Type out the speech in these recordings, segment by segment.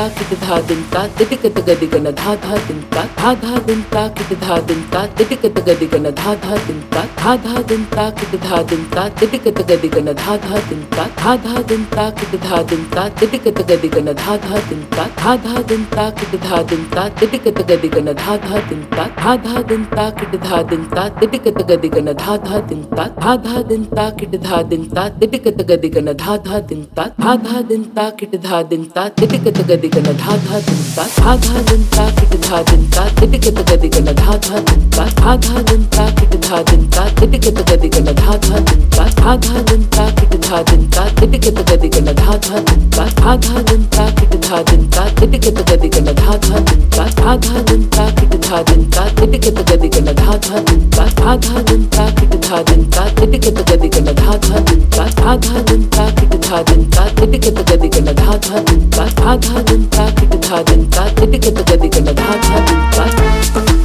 धा कित धा दिन का तिदिक तिगदिग न धा धा दिन का धा धा दिनता किट धा दिनता तिटिक तगदिगन धा धा दिनता धा धा दिनता किट धा दिनता तिटिक तगदिगन धा धा दिनता धा धा दिनता किट धा दिनता तिटिक तगदिगन धा धा दिनता धा धा दिनता किट धा दिनता तिटिक तगदिगन धा धा दिनता धा धा दिनता किट धा दिनता तिटिक तगदिगन धा धा दिनता धा धा दिनता किट धा दिनता तिटिक तगदिगन धा धा दिनता धा धा दिनता किट धा दिनता तिटिक तगदिगन धा धा दिनता धा धा दिनता किट धा दिनता திபிக்கத் கதிகல தாதா தின்பா ஆதா தின்பா கிட்டுதா தின்பா திபிக்கத் கதிகல தாதா தின்பா ஆதா தின்பா கிட்டுதா தின்பா திபிக்கத் கதிகல தாதா தின்பா ஆதா தின்பா கிட்டுதா தின்பா திபிக்கத் கதிகல தாதா தின்பா ஆதா தின்பா கிட்டுதா தின்பா திபிக்கத் கதிகல தாதா தின்பா ஆதா தின்பா கிட்டுதா தின்பா திபிக்கத் கதிகல தாதா தின்பா ஆதா தின்பா கிட்டுதா தின்பா திபிக்கத் கதிகல தாதா தின்பா ஆதா தின்பா கிட்டுதா தின்பா திபிக்கத் கதிகல தாதா தின்பா Bye.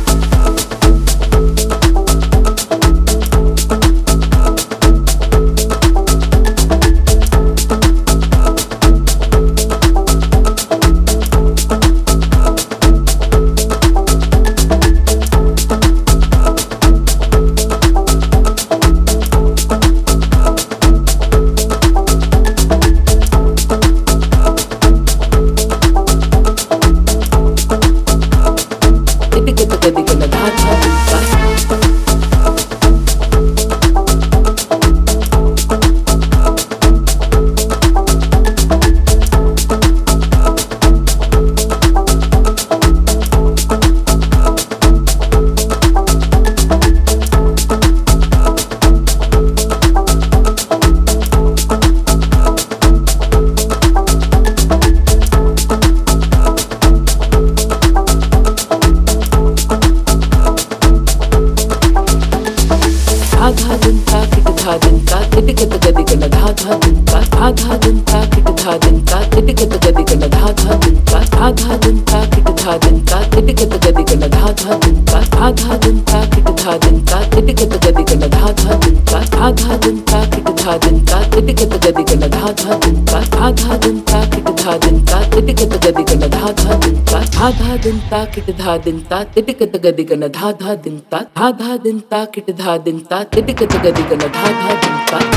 धा किट धा दिन ता तिटिक तग दिग न धा धा दिनता धा धा दिनता किट धा दिन ता तिटिक तग दिग न धा धा दिनता